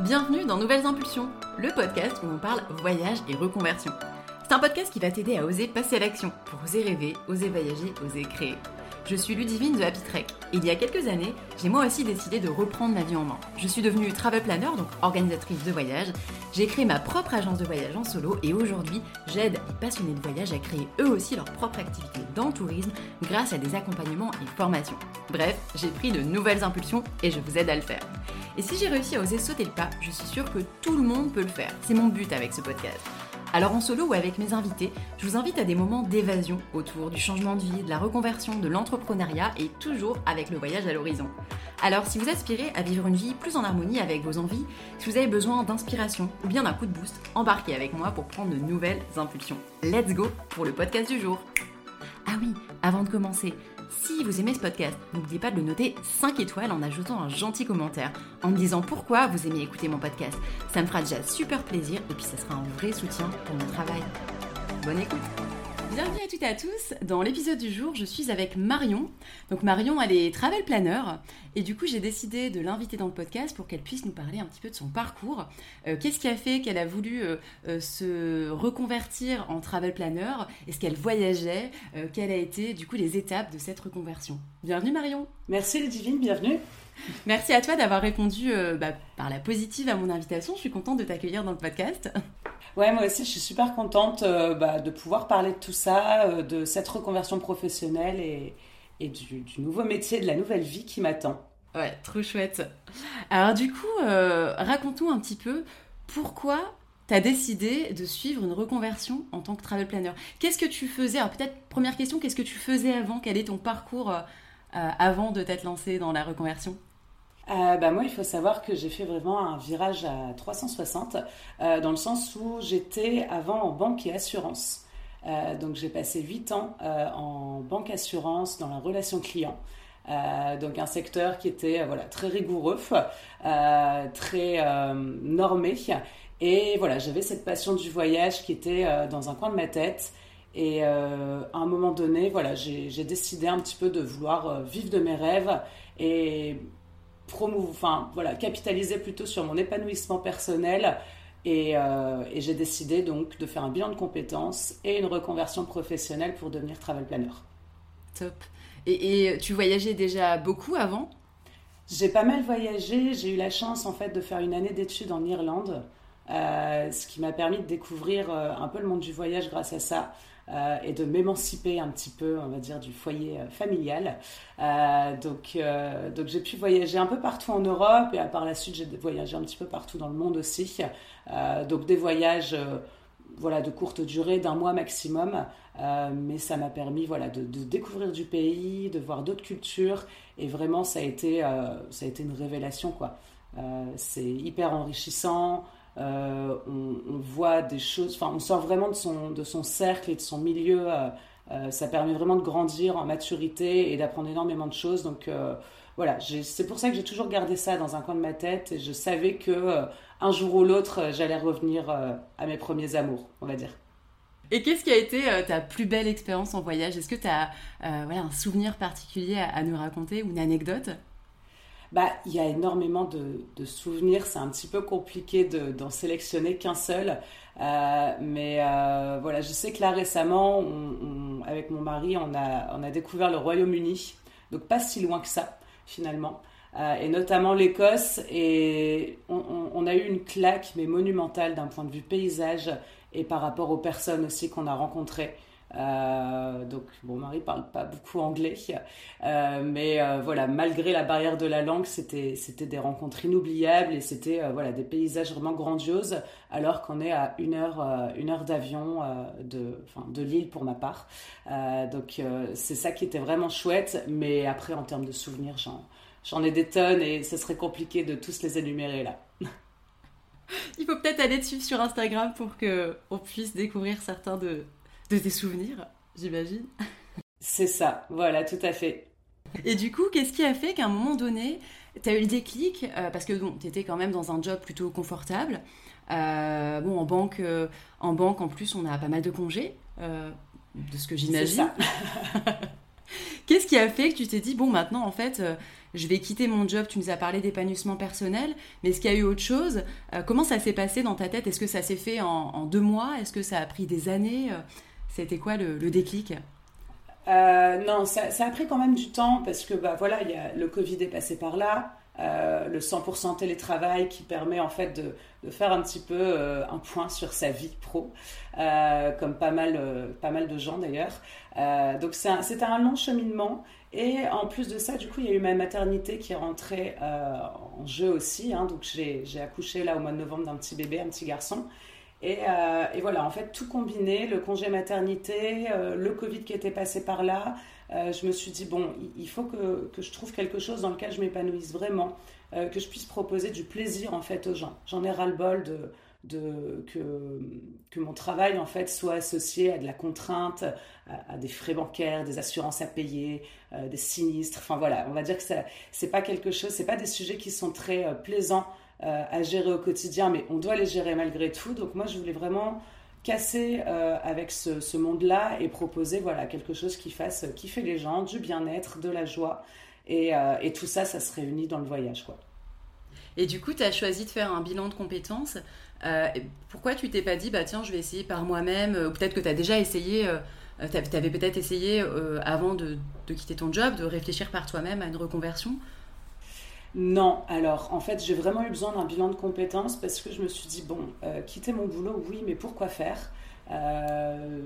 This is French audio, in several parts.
Bienvenue dans Nouvelles Impulsions, le podcast où on parle voyage et reconversion. C'est un podcast qui va t'aider à oser passer à l'action, pour oser rêver, oser voyager, oser créer. Je suis Ludivine de Happy Trek et il y a quelques années, j'ai moi aussi décidé de reprendre ma vie en main. Je suis devenue travel planner, donc organisatrice de voyage. J'ai créé ma propre agence de voyage en solo et aujourd'hui, j'aide les passionnés de voyage à créer eux aussi leur propre activité dans le tourisme grâce à des accompagnements et formations. Bref, j'ai pris de nouvelles impulsions et je vous aide à le faire. Et si j'ai réussi à oser sauter le pas, je suis sûre que tout le monde peut le faire. C'est mon but avec ce podcast. Alors en solo ou avec mes invités, je vous invite à des moments d'évasion autour du changement de vie, de la reconversion, de l'entrepreneuriat et toujours avec le voyage à l'horizon. Alors si vous aspirez à vivre une vie plus en harmonie avec vos envies, si vous avez besoin d'inspiration ou bien d'un coup de boost, embarquez avec moi pour prendre de nouvelles impulsions. Let's go pour le podcast du jour. Ah oui, avant de commencer, si vous aimez ce podcast, n'oubliez pas de le noter 5 étoiles en ajoutant un gentil commentaire, en me disant pourquoi vous aimez écouter mon podcast. Ça me fera déjà super plaisir et puis ça sera un vrai soutien pour mon travail. Bonne écoute Bienvenue à toutes et à tous. Dans l'épisode du jour, je suis avec Marion. Donc Marion, elle est travel planner et du coup, j'ai décidé de l'inviter dans le podcast pour qu'elle puisse nous parler un petit peu de son parcours. Euh, qu'est-ce qui a fait qu'elle a voulu euh, euh, se reconvertir en travel planner? Est-ce qu'elle voyageait? Quelles a été du coup les étapes de cette reconversion? Bienvenue Marion. Merci Ludivine, bienvenue. Merci à toi d'avoir répondu bah, par la positive à mon invitation. Je suis contente de t'accueillir dans le podcast. Ouais, moi aussi, je suis super contente euh, bah, de pouvoir parler de tout ça, euh, de cette reconversion professionnelle et, et du, nouveau métier, de la nouvelle vie qui m'attend. Ouais, trop chouette. Alors du coup, euh, raconte-nous un petit peu pourquoi tu as décidé de suivre une reconversion en tant que travel planner. Qu'est-ce que tu faisais? Alors peut-être première question, qu'est-ce que tu faisais avant? Quel est ton parcours avant de t'être lancé dans la reconversion? Euh, bah, moi, il faut savoir que j'ai fait vraiment un virage à 360, euh, dans le sens où j'étais avant en banque et assurance. Euh, donc j'ai passé 8 ans en banque assurance dans la relation client. donc un secteur qui était voilà très rigoureux, très normé. Et voilà, j'avais cette passion du voyage qui était dans un coin de ma tête. Et à un moment donné, voilà, j'ai décidé un petit peu de vouloir vivre de mes rêves et enfin voilà, capitaliser plutôt sur mon épanouissement personnel. Euh, et, j'ai décidé donc de faire un bilan de compétences et une reconversion professionnelle pour devenir travel planner. Top. Et, tu voyageais déjà beaucoup avant? J'ai pas mal voyagé. J'ai eu la chance en fait de faire une année d'études en Irlande, euh, ce qui m'a permis de découvrir euh, un peu le monde du voyage grâce à ça. Euh, et de m'émanciper un petit peu, on va dire, du foyer euh, familial. Euh, donc, donc j'ai pu voyager un peu partout en Europe et par la suite j'ai voyagé un petit peu partout dans le monde aussi. donc des voyages voilà, de courte durée, d'un mois maximum, mais ça m'a permis voilà, de, découvrir du pays, de voir d'autres cultures, et vraiment ça a été, ça a été une révélation. c'est hyper enrichissant, euh, on, voit des choses, enfin, on sort vraiment de son, de son cercle et de son milieu. Euh, euh, ça permet vraiment de grandir en maturité et d'apprendre énormément de choses. Donc voilà, c'est pour ça que j'ai toujours gardé ça dans un coin de ma tête et je savais que un jour ou l'autre, j'allais revenir à mes premiers amours, on va dire. Et qu'est-ce qui a été ta plus belle expérience en voyage? Est-ce que tu as un souvenir particulier à, nous raconter ou une anecdote? Bah, il y a énormément de, souvenirs. C'est un petit peu compliqué d'en sélectionner qu'un seul. Euh, mais euh, voilà, je sais que là récemment, avec mon mari, on a, découvert le Royaume-Uni. Donc pas si loin que ça, finalement. Euh, et notamment l'Écosse. Et on, on, a eu une claque, mais monumentale d'un point de vue paysage et par rapport aux personnes aussi qu'on a rencontrées. Euh, donc, mon mari parle pas beaucoup anglais, euh, mais euh, voilà, malgré la barrière de la langue, c'était c'était des rencontres inoubliables et c'était voilà des paysages vraiment grandioses, alors qu'on est à une heure une heure d'avion de enfin de l'île pour ma part. donc c'est ça qui était vraiment chouette, mais après en termes de souvenirs, j'en j'en ai des tonnes et ce serait compliqué de tous les énumérer là. Il faut peut-être aller dessus sur Instagram pour que on puisse découvrir certains de de tes souvenirs, j'imagine. C'est ça, voilà, tout à fait. Et du coup, qu'est-ce qui a fait qu'à un moment donné, tu as eu le déclic euh, Parce que bon, tu étais quand même dans un job plutôt confortable. Euh, bon, en banque, euh, en banque, en plus, on a pas mal de congés, de ce que j'imagine. Qu'est-ce qui a fait que tu t'es dit, bon, maintenant, en fait, je vais quitter mon job. Tu nous as parlé d'épanouissement personnel, mais est-ce qu'il y a eu autre chose Comment ça s'est passé dans ta tête? Est-ce que ça s'est fait en, deux mois? Est-ce que ça a pris des années C'était quoi le, déclic? Non, ça, a pris quand même du temps parce que bah, voilà, le Covid est passé par là. Euh, le 100% télétravail qui permet en fait de, faire un petit peu euh, un point sur sa vie pro, euh, comme pas mal, pas mal de gens d'ailleurs. donc c'était un, long cheminement. Et en plus de ça, du coup, il y a eu ma maternité qui est rentrée en jeu aussi. Hein. donc j'ai accouché là au mois de novembre d'un petit bébé, un petit garçon. Et, et, voilà, en fait, tout combiné, le congé maternité, le Covid qui était passé par là, euh, je me suis dit, bon, il faut que, je trouve quelque chose dans lequel je m'épanouisse vraiment, euh, que je puisse proposer du plaisir en fait aux gens. J'en ai ras-le-bol de, que, mon travail en fait soit associé à de la contrainte, à, des frais bancaires, des assurances à payer, euh, des sinistres. Enfin voilà, on va dire que ce c'est pas quelque chose, c'est pas des sujets qui sont très plaisants à gérer au quotidien, mais on doit les gérer malgré tout. Donc moi, je voulais vraiment casser euh, avec ce, monde-là et proposer voilà quelque chose qui fasse kiffer les gens, du bien-être, de la joie. Et, euh, tout ça, ça se réunit dans le voyage. quoi. Et du coup, tu as choisi de faire un bilan de compétences. Euh, pourquoi tu t'es pas dit, bah tiens, je vais essayer par moi-même Ou peut-être que tu as déjà essayé, tu avais peut-être essayé avant de, quitter ton job, de réfléchir par toi-même à une reconversion? Non, alors en fait j'ai vraiment eu besoin d'un bilan de compétences parce que je me suis dit, bon, euh, quitter mon boulot, oui, mais pourquoi faire? Euh,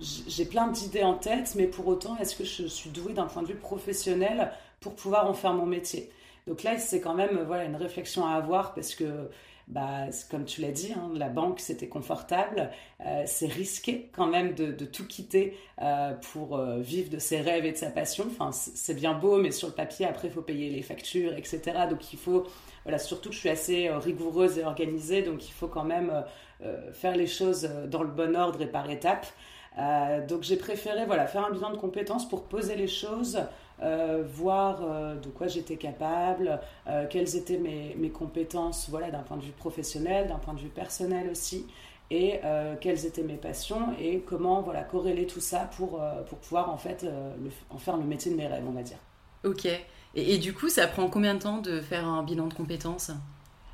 J'ai plein d'idées en tête, mais pour autant, est-ce que je suis douée d'un point de vue professionnel pour pouvoir en faire mon métier? Donc là, c'est quand même voilà, une réflexion à avoir parce que bah, comme tu l'as dit, hein, la banque c'était confortable, euh, c'est risqué quand même de, tout quitter euh, pour euh, vivre de ses rêves et de sa passion. Enfin, c'est bien beau, mais sur le papier après il faut payer les factures, etc. Donc il faut, voilà, surtout que je suis assez rigoureuse et organisée, donc il faut quand même faire les choses dans le bon ordre et par étapes. donc j'ai préféré voilà faire un bilan de compétences pour poser les choses euh, voir euh, de quoi j'étais capable, euh, quelles étaient mes, mes compétences voilà, d'un point de vue professionnel, d'un point de vue personnel aussi, et quelles étaient mes passions et comment voilà, corréler tout ça pour, pour pouvoir en fait en faire le métier de mes rêves, on va dire. Ok. Et, et, du coup, ça prend combien de temps de faire un bilan de compétences?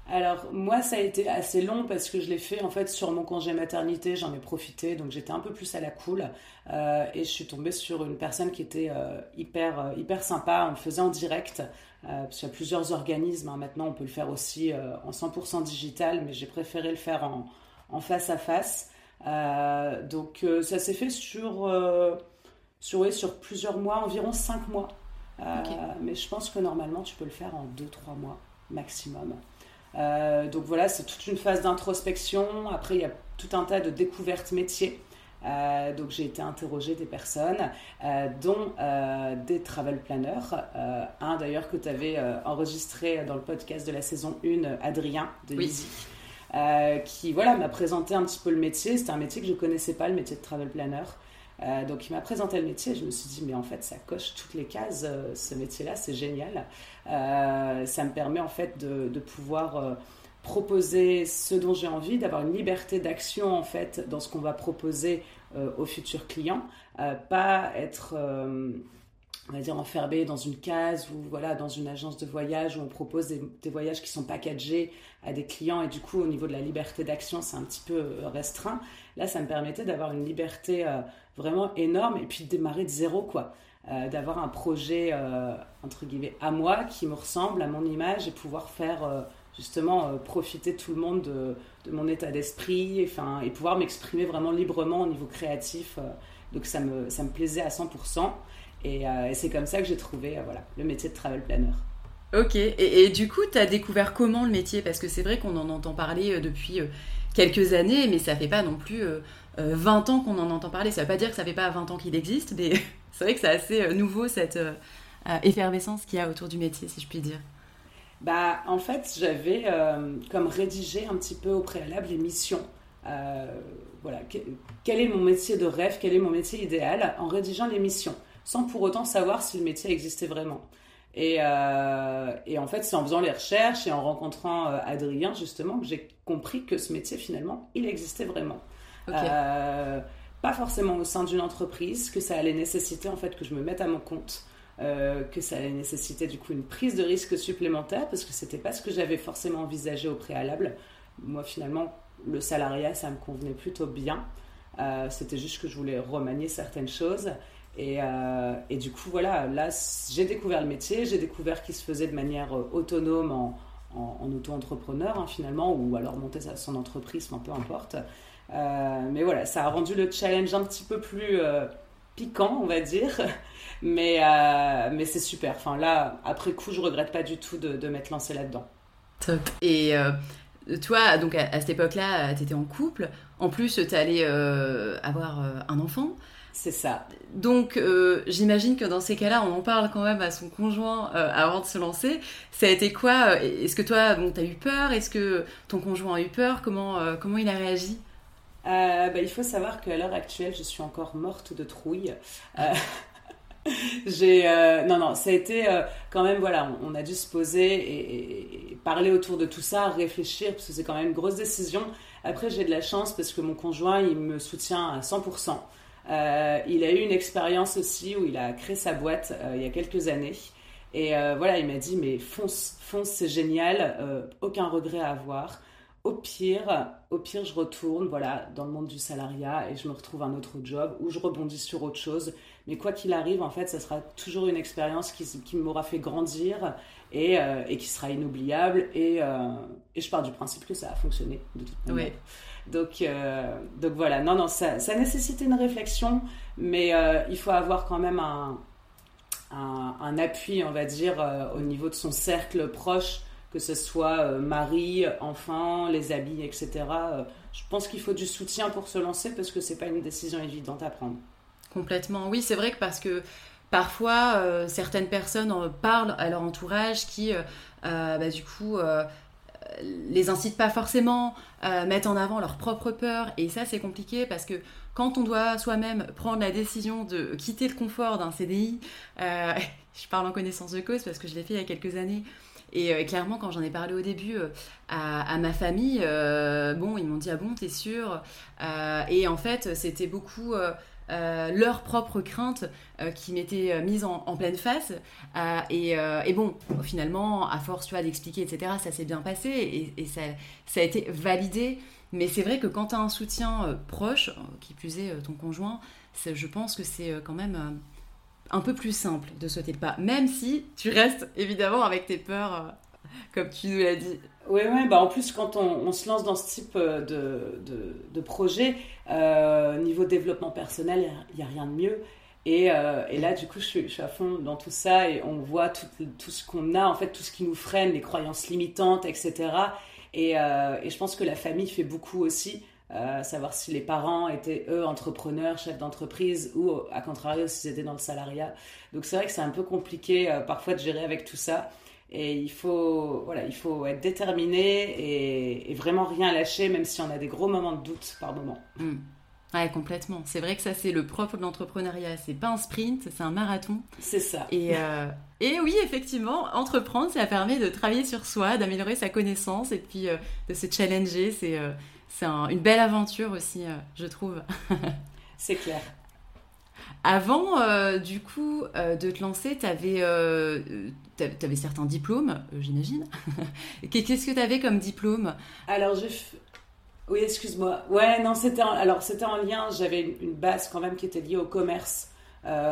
Alors moi ça a été assez long parce que je l'ai fait en fait sur mon congé maternité, j'en ai profité donc j'étais un peu plus à la cool euh, et je suis tombée sur une personne qui était euh, hyper euh, hyper sympa, on le faisait en direct parce qu'il y a plusieurs organismes, hein. maintenant on peut le faire aussi en 100% digital mais j'ai préféré le faire en, en, face à face. donc ça s'est fait sur, sur, sur plusieurs mois, environ 5 mois. Mais je pense que normalement tu peux le faire en 2-3 mois maximum. Euh, donc voilà, c'est toute une phase d'introspection. Après, il y a tout un tas de découvertes métiers. Euh, donc j'ai été interroger des personnes, euh, dont des travel planners. un d'ailleurs que tu avais enregistré dans le podcast de la saison 1, Adrien de oui. qui voilà m'a présenté un petit peu le métier. C'était un métier que je ne connaissais pas, le métier de travel planner. Euh, donc il m'a présenté le métier et je me suis dit mais en fait ça coche toutes les cases, euh, ce métier-là c'est génial. Euh, ça me permet en fait de, de pouvoir proposer ce dont j'ai envie, d'avoir une liberté d'action en fait dans ce qu'on va proposer aux futurs clients, pas être on va dire enfermé dans une case ou voilà dans une agence de voyage où on propose des, voyages qui sont packagés à des clients et du coup au niveau de la liberté d'action c'est un petit peu restreint. Là ça me permettait d'avoir une liberté vraiment énorme et puis de démarrer de zéro quoi. Euh, d'avoir un projet euh, entre guillemets à moi qui me ressemble à mon image et pouvoir faire euh, justement profiter tout le monde de, mon état d'esprit enfin, et pouvoir m'exprimer vraiment librement au niveau créatif. donc ça me, ça me plaisait à 100% et, et c'est comme ça que j'ai trouvé voilà, le métier de travel planner. Ok, et, et du coup, tu as découvert comment le métier? Parce que c'est vrai qu'on en entend parler depuis quelques années, mais ça fait pas non plus 20 euh, ans qu'on en entend parler. Ça veut pas dire que ça fait pas 20 ans qu'il existe, mais c'est vrai que c'est assez euh, nouveau cette euh, effervescence qu'il y a autour du métier, si je puis dire. Bah, en fait, j'avais comme rédigé un petit peu au préalable les missions. voilà, quel est mon métier de rêve, quel est mon métier idéal, en rédigeant les missions, sans pour autant savoir si le métier existait vraiment. Et, et en fait, c'est en faisant les recherches et en rencontrant Adrien, justement, que j'ai compris que ce métier, finalement, il existait vraiment. Euh, pas forcément au sein d'une entreprise, que ça allait nécessiter en fait que je me mette à mon compte. que ça allait nécessiter du coup une prise de risque supplémentaire parce que c'était pas ce que j'avais forcément envisagé au préalable. Moi, finalement, le salariat, ça me convenait plutôt bien. c'était juste que je voulais remanier certaines choses. Et, et, du coup, voilà, là, j'ai découvert le métier, j'ai découvert qu'il se faisait de manière autonome en, en, auto-entrepreneur hein, finalement, ou alors monter son entreprise, peu importe. Euh, mais voilà, ça a rendu le challenge un petit peu plus euh, piquant, on va dire. Mais, euh, c'est super. Enfin, là, après coup, je regrette pas du tout de, m'être lancée là-dedans. Top. Et toi, donc à, cette époque-là, tu étais en couple. En plus, tu allais avoir un enfant. C'est ça. Donc, euh, j'imagine que dans ces cas-là, on en parle quand même à son conjoint euh, avant de se lancer. Ça a été quoi euh, Est-ce que toi, bon, as eu peur? Est-ce que ton conjoint a eu peur? Comment, comment il a réagi? Bah, Il faut savoir qu'à l'heure actuelle, je suis encore morte de trouille. j'ai non non ça a été quand même voilà on, a dû se poser et, et, parler autour de tout ça réfléchir parce que c'est quand même une grosse décision après j'ai de la chance parce que mon conjoint il me soutient à 100% euh, il a eu une expérience aussi où il a créé sa boîte euh, il y a quelques années. Et euh, voilà, il m'a dit, mais fonce, fonce, c'est génial, aucun regret à avoir. Au pire, au pire, je retourne voilà, dans le monde du salariat et je me retrouve un autre job ou je rebondis sur autre chose. Mais quoi qu'il arrive, en fait, ça sera toujours une expérience qui, qui m'aura fait grandir et, et, qui sera inoubliable. Et, et, je pars du principe que ça a fonctionné de toute manière. Donc, euh, donc voilà, non, non, ça, nécessite une réflexion, mais euh, il faut avoir quand même un, un, appui, on va dire, euh, au niveau de son cercle proche, que ce soit mari, enfant, les habits, etc. je pense qu'il faut du soutien pour se lancer parce que c'est pas une décision évidente à prendre. Complètement, oui, c'est vrai que parce que parfois certaines personnes en parlent à leur entourage qui, bah, du coup, les incitent pas forcément, euh, mettre en avant leur propre peur. Et ça, c'est compliqué parce que quand on doit soi-même prendre la décision de quitter le confort d'un CDI, euh, je parle en connaissance de cause parce que je l'ai fait il y a quelques années. Et euh, clairement, quand j'en ai parlé au début à, ma famille, bon, ils m'ont dit Ah bon, t'es sûr Et en fait, c'était beaucoup euh, leurs propres craintes euh, qui m'étaient euh, mises en, pleine face. Et, bon, finalement, à force tu d'expliquer, etc., ça s'est bien passé et, ça, ça, a été validé. Mais c'est vrai que quand tu as un soutien proche, qui plus est ton conjoint, je pense que c'est quand même un peu plus simple de sauter le pas, même si tu restes évidemment avec tes peurs, comme tu nous l'as dit. Oui, ouais, bah en plus, quand on, se lance dans ce type euh, de, de, projet, euh, niveau développement personnel, il n'y a, rien de mieux. Et, euh, et là, du coup, je suis, à fond dans tout ça et on voit tout, tout ce qu'on a, en fait, tout ce qui nous freine, les croyances limitantes, etc. Et, et je pense que la famille fait beaucoup aussi. savoir si les parents étaient eux entrepreneurs, chefs d'entreprise ou à contrario s'ils étaient dans le salariat. Donc c'est vrai que c'est un peu compliqué parfois de gérer avec tout ça. Et il faut, voilà, il faut être déterminé et, vraiment rien lâcher, même si on a des gros moments de doute par moment. Ouais, complètement. C'est vrai que ça, c'est le propre de l'entrepreneuriat. C'est pas un sprint, c'est un marathon. C'est ça. Et, euh, et oui, effectivement, entreprendre, ça permet de travailler sur soi, d'améliorer sa connaissance et puis euh, de se challenger. C'est euh, c'est une belle aventure aussi, je trouve. c'est clair. Avant, euh, du coup, euh, de te lancer, tu avais, euh, certains diplômes, j'imagine. Qu'est-ce que tu avais comme diplôme? Alors, je... Oui, excuse-moi. Ouais, non, c'était en... alors c'était en lien. J'avais une base quand même qui était liée au commerce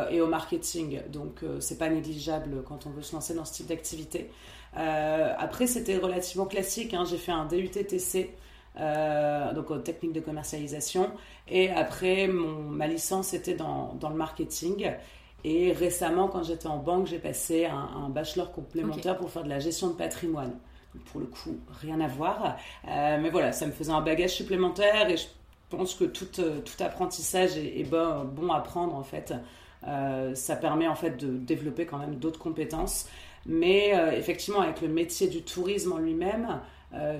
et au marketing, donc c'est pas négligeable quand on veut se lancer dans ce type d'activité. après, c'était relativement classique. Hein. J'ai fait un DUT-TC euh, donc aux techniques de commercialisation. Et après, mon, ma licence était dans, dans, le marketing. Et récemment, quand j'étais en banque, j'ai passé un, bachelor complémentaire pour faire de la gestion de patrimoine. pour le coup, rien à voir. Euh, mais voilà, ça me faisait un bagage supplémentaire et je pense que tout, tout apprentissage est, bon, bon, à prendre en fait. Euh, ça permet en fait de développer quand même d'autres compétences. Mais effectivement, avec le métier du tourisme en lui-même, euh,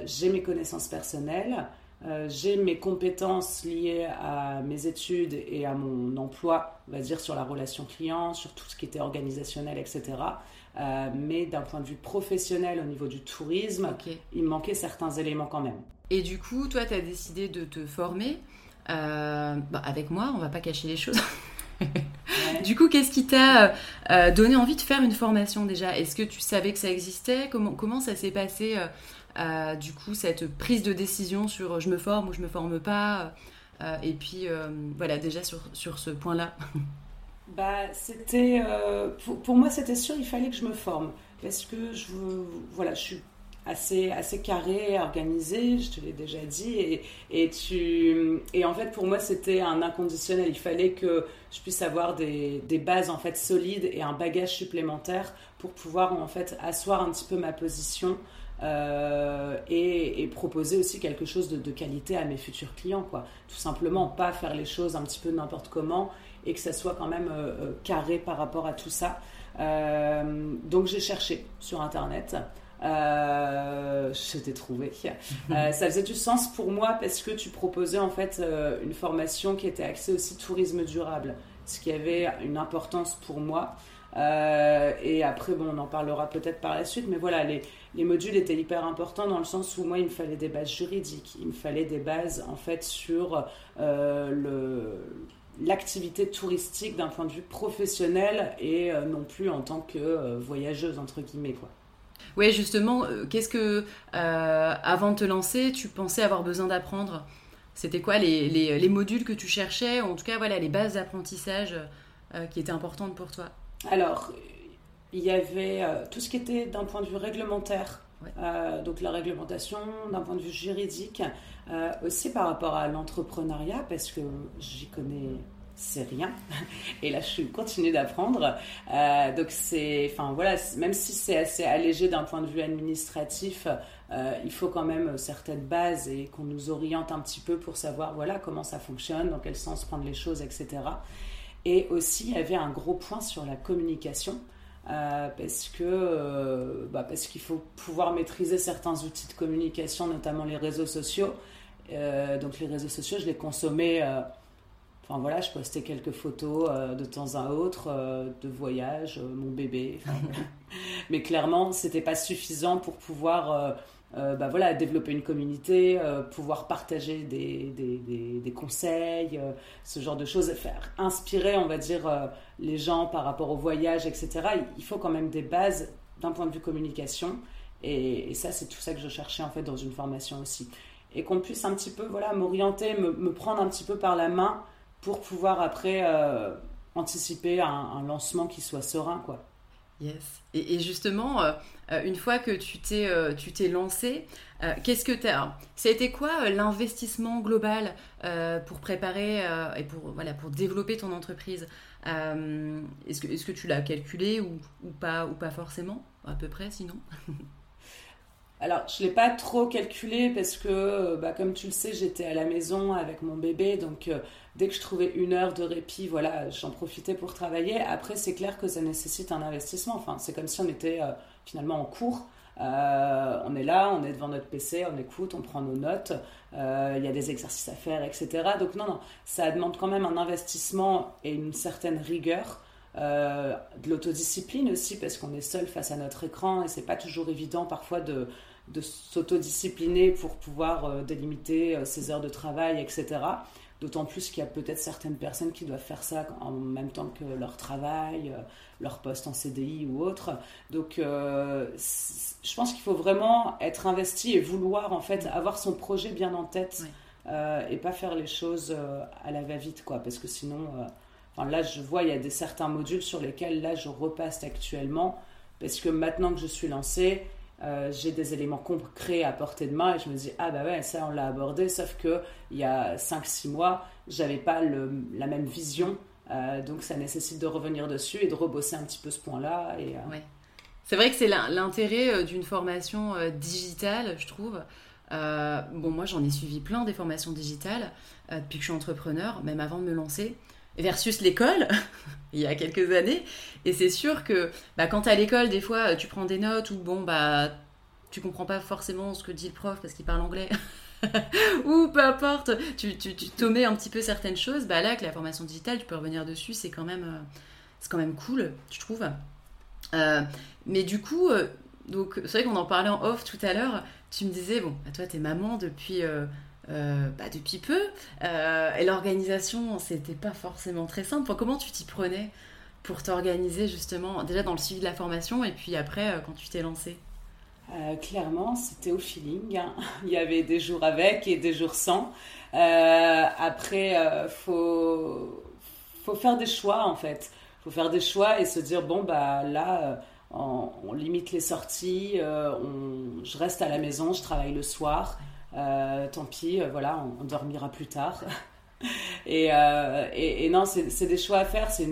j'ai mes connaissances personnelles, euh, j'ai mes compétences liées à mes études et à mon emploi, on va dire sur la relation client, sur tout ce qui était organisationnel, etc. Euh, mais d'un point de vue professionnel au niveau du tourisme, il me manquait certains éléments quand même. Et du coup, toi, tu as décidé de te former bah, avec moi, on va pas cacher les choses. du coup, qu'est-ce qui t'a donné envie de faire une formation déjà? Est-ce que tu savais que ça existait? Comment, comment ça s'est passé du coup cette prise de décision sur je me forme ou je me forme pas Et puis voilà déjà sur, sur ce point-là. bah, c'était pour, pour, moi c'était sûr il fallait que je me forme parce que je voilà je suis assez, assez carré, organisé, je te l'ai déjà dit. Et, et, tu, et en fait, pour moi, c'était un inconditionnel. Il fallait que je puisse avoir des, des, bases en fait solides et un bagage supplémentaire pour pouvoir en fait asseoir un petit peu ma position euh, et, et, proposer aussi quelque chose de, de, qualité à mes futurs clients. Quoi. Tout simplement, pas faire les choses un petit peu n'importe comment et que ça soit quand même euh, euh, carré par rapport à tout ça. donc j'ai cherché sur Internet. Je t'ai trouvé. Ça faisait du sens pour moi parce que tu proposais en fait une formation qui était axée aussi tourisme durable, ce qui avait une importance pour moi. Et après, bon, on en parlera peut-être par la suite, mais voilà, les, les, modules étaient hyper importants dans le sens où moi, il me fallait des bases juridiques, il me fallait des bases en fait sur le l'activité touristique d'un point de vue professionnel et non plus en tant que voyageuse entre guillemets quoi. Oui, justement, euh, qu'est-ce que, euh, avant de te lancer, tu pensais avoir besoin d'apprendre? C'était quoi les, les, modules que tu cherchais? En tout cas, voilà, les bases d'apprentissage euh, qui étaient importantes pour toi? Alors, il y avait tout ce qui était d'un point de vue réglementaire. donc la réglementation d'un point de vue juridique, aussi par rapport à l'entrepreneuriat, parce que j'y connais c'est rien. Et là, je continue d'apprendre. Euh, donc, c'est, enfin voilà, même si c'est assez allégé d'un point de vue administratif, euh, il faut quand même certaines bases et qu'on nous oriente un petit peu pour savoir voilà comment ça fonctionne, dans quel sens prendre les choses, etc. Et aussi, il y avait un gros point sur la communication. Euh, parce que bah, parce qu'il faut pouvoir maîtriser certains outils de communication, notamment les réseaux sociaux. donc les réseaux sociaux, je les consommais Enfin voilà, je postais quelques photos euh, de temps à autre euh, de voyage, euh, mon bébé. Mais clairement, c'était pas suffisant pour pouvoir bah voilà, développer une communauté, pouvoir partager des, des, des, conseils, ce genre de choses, faire inspirer, on va dire, les gens par rapport au voyage, etc. Il faut quand même des bases d'un point de vue communication. Et, ça, c'est tout ça que je cherchais en fait dans une formation aussi. Et qu'on puisse un petit peu voilà, m'orienter, me, me prendre un petit peu par la main pour pouvoir après euh, anticiper un, lancement qui soit serein, quoi. Yes. Et, justement, euh, euh, une fois que tu t'es tu t'es lancé, qu'est-ce que tu été quoi l'investissement global pour préparer et pour voilà pour développer ton entreprise? Est-ce que est-ce que tu l'as calculé ou, ou, pas ou pas forcément à peu près sinon? Alors, je ne l'ai pas trop calculé parce que, bah, comme tu le sais, j'étais à la maison avec mon bébé. Donc, dès que je trouvais une heure de répit, voilà, j'en profitais pour travailler. Après, c'est clair que ça nécessite un investissement. Enfin, c'est comme si on était euh, finalement en cours. Euh, on est là, on est devant notre PC, on écoute, on prend nos notes, euh, il y a des exercices à faire, etc. Donc non, non, ça demande quand même un investissement et une certaine rigueur. De l'autodiscipline aussi parce qu'on est seul face à notre écran et c'est pas toujours évident parfois de, de s'autodiscipliner pour pouvoir délimiter ses heures de travail, etc. D'autant plus qu'il y a peut-être certaines personnes qui doivent faire ça en même temps que leur travail, euh, leur poste en CDI ou autre. Donc, euh, je pense qu'il faut vraiment être investi et vouloir en fait avoir son projet bien en tête euh, et pas faire les choses à la va-vite, quoi. Parce que sinon, là, je vois il y a des certains modules sur lesquels là je repasse actuellement parce que maintenant que je suis lancée, euh, j'ai des éléments concrets à portée de main et je me dis ah bah ouais ça on l'a abordé sauf que il y a 5-6 mois j'avais pas la même vision euh, donc ça nécessite de revenir dessus et de rebosser un petit peu ce point là euh, c'est vrai que c'est l'intérêt d'une formation digitale je trouve. Bon moi j'en ai suivi plein des formations digitales depuis que je suis entrepreneur même avant de me lancer versus l'école il y a quelques années. Et c'est sûr que bah, quand tu à l'école, des fois, tu prends des notes ou bon, bah, tu comprends pas forcément ce que dit le prof parce qu'il parle anglais. ou peu importe, tu, tu, t'omets un petit peu certaines choses. Bah là, avec la formation digitale, tu peux revenir dessus, c'est quand même, euh, c'est quand même cool, je trouve. Euh, mais du coup, euh, donc c'est vrai qu'on en parlait en off tout à l'heure. Tu me disais, bon, bah, toi, t'es maman depuis bah, depuis peu. Euh, et l'organisation, c'était pas forcément très simple. comment tu t'y prenais pour t'organiser justement déjà dans le suivi de la formation et puis après quand tu t'es lancé clairement, c'était au feeling. Hein. Il y avait des jours avec et des jours sans. après, faut, faut faire des choix en fait. Faut faire des choix et se dire bon, bah là, on, limite les sorties, euh, je reste à la maison, je travaille le soir. Euh, tant pis, euh, voilà, on, dormira plus tard. et, non, c'est des choix à faire. C'est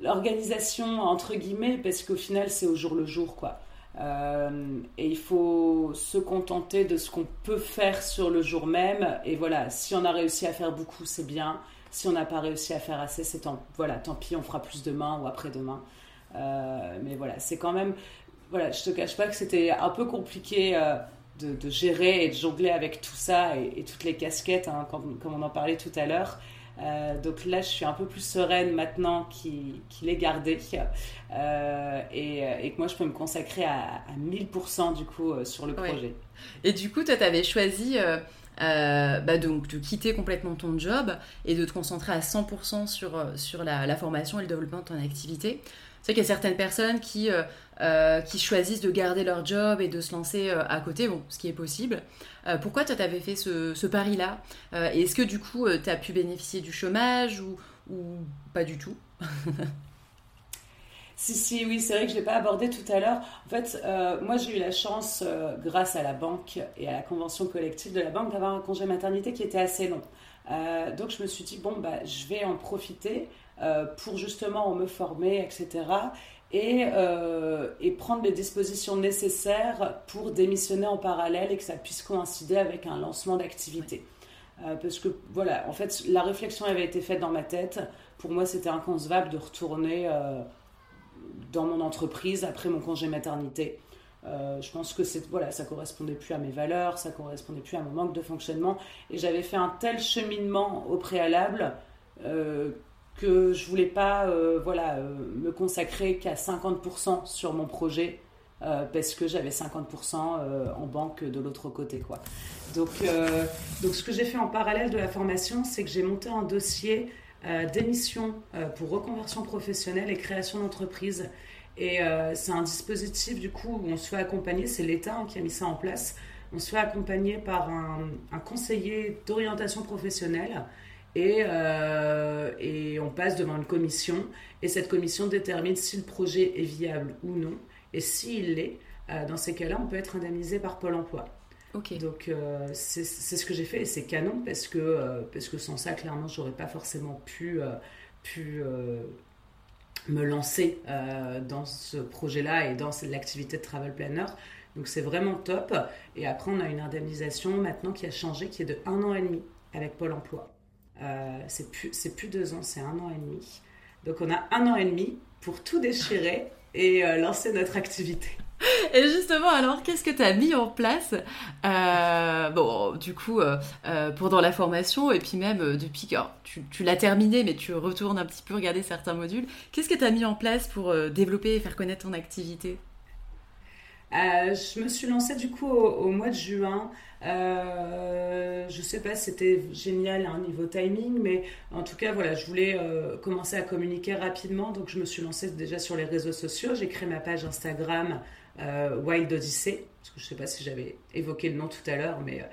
l'organisation entre guillemets parce qu'au final, c'est au jour le jour, quoi. et il faut se contenter de ce qu'on peut faire sur le jour même. Et voilà, si on a réussi à faire beaucoup, c'est bien. Si on n'a pas réussi à faire assez, c'est tant, voilà, tant pis, on fera plus demain ou après-demain. Euh, mais voilà, c'est quand même. Voilà, je te cache pas que c'était un peu compliqué euh, de, gérer et de jongler avec tout ça et, toutes les casquettes, hein, comme, on en parlait tout à l'heure. Euh, donc là, je suis un peu plus sereine maintenant qu'il est gardé et, que moi, je peux me consacrer à, 1000% du coup sur le projet. Et du coup, toi, tu avais choisi bah donc de quitter complètement ton job et de te concentrer à 100% sur, sur la, la, formation et le développement de ton activité. C'est qu'il y a certaines personnes qui, euh, euh, qui choisissent de garder leur job et de se lancer euh, à côté, bon, ce qui est possible. pourquoi toi, tu avais fait ce, ce pari-là? Et est-ce que du coup, tu as pu bénéficier du chômage ou, ou pas du tout? Si, si, oui, c'est vrai que je ne l'ai pas abordé tout à l'heure. En fait, moi, j'ai eu la chance, grâce à la banque et à la convention collective de la banque, d'avoir un congé maternité qui était assez long. donc, je me suis dit, bon, bah, je vais en profiter pour justement me former, etc. Et, euh, et, prendre les dispositions nécessaires pour démissionner en parallèle et que ça puisse coïncider avec un lancement d'activité. Euh, parce que voilà, en fait, la réflexion avait été faite dans ma tête. Pour moi, c'était inconcevable de retourner dans mon entreprise après mon congé maternité. je pense que c'est voilà, ça correspondait plus à mes valeurs, ça correspondait plus à mon manque de fonctionnement, et j'avais fait un tel cheminement au préalable que je voulais pas euh, voilà, euh, me consacrer qu'à 50% sur mon projet euh, parce que j'avais 50% en banque de l'autre côté. Quoi. Donc, donc ce que j'ai fait en parallèle de la formation, c'est que j'ai monté un dossier d'émission pour reconversion professionnelle et création d'entreprise. Et c'est un dispositif du coup où on se fait accompagner, c'est l'État hein, qui a mis ça en place, on se fait accompagner par un, un conseiller d'orientation professionnelle euh, et, on passe devant une commission et cette commission détermine si le projet est viable ou non. Et s'il l'est, euh, dans ces cas-là, on peut être indemnisé par Pôle emploi. Donc euh, c'est ce que j'ai fait et c'est canon parce que, parce que sans ça, clairement, j'aurais pas forcément pu, pu me lancer dans ce projet-là et dans l'activité de travel planner. Donc c'est vraiment top. Et après, on a une indemnisation maintenant qui a changé, qui est de un an et demi avec Pôle emploi. Euh, c'est plus, plus deux ans, c'est un an et demi. Donc on a un an et demi pour tout déchirer et euh, lancer notre activité. Et justement, alors, qu'est-ce que tu as mis en place euh, Bon, du coup, pendant la formation, et puis même depuis que tu, tu l'as terminé, mais tu retournes un petit peu regarder certains modules, qu'est-ce que tu as mis en place pour développer et faire connaître ton activité? Euh, je me suis lancée du coup au, mois de juin. Euh, je sais pas si c'était génial à un niveau timing, mais en tout cas, voilà, je voulais euh, commencer à communiquer rapidement. Donc, je me suis lancée déjà sur les réseaux sociaux. J'ai créé ma page Instagram euh, Wild Odyssey. Parce que je sais pas si j'avais évoqué le nom tout à l'heure, mais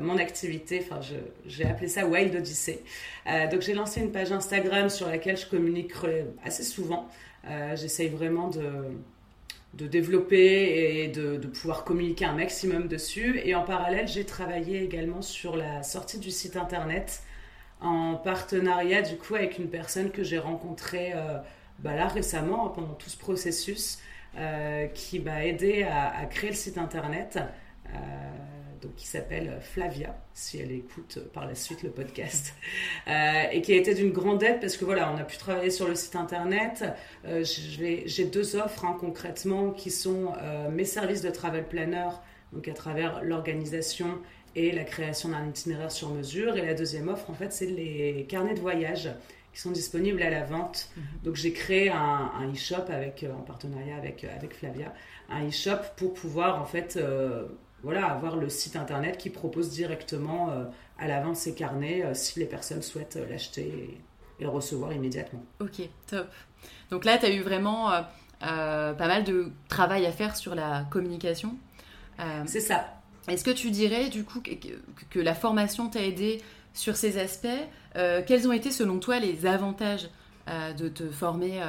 mon activité, enfin, j'ai appelé ça Wild Odyssey. donc, j'ai lancé une page Instagram sur laquelle je communique assez souvent. J'essaye vraiment de de développer et de, pouvoir communiquer un maximum dessus. Et en parallèle, j'ai travaillé également sur la sortie du site internet en partenariat du coup avec une personne que j'ai rencontrée euh, bah récemment pendant tout ce processus euh, qui m'a aidé à, créer le site internet. Euh, donc qui s'appelle Flavia, si elle écoute par la suite le podcast, euh, et qui a été d'une grande aide parce que voilà, on a pu travailler sur le site internet. Euh, j'ai deux offres hein, concrètement qui sont euh, mes services de travel planner, donc à travers l'organisation et la création d'un itinéraire sur mesure. Et la deuxième offre, en fait, c'est les carnets de voyage qui sont disponibles à la vente. Mhm. Donc j'ai créé un, e-shop avec, en partenariat avec, avec Flavia, un e-shop pour pouvoir en fait voilà, avoir le site internet qui propose directement euh, à la vente ces carnets euh, si les personnes souhaitent euh, l'acheter et, et recevoir immédiatement. Ok, top. Donc là, tu as eu vraiment pas mal de travail à faire sur la communication. C'est ça. Est-ce que tu dirais du coup que, la formation t'a aidé sur ces aspects? Quels ont été selon toi les avantages de te former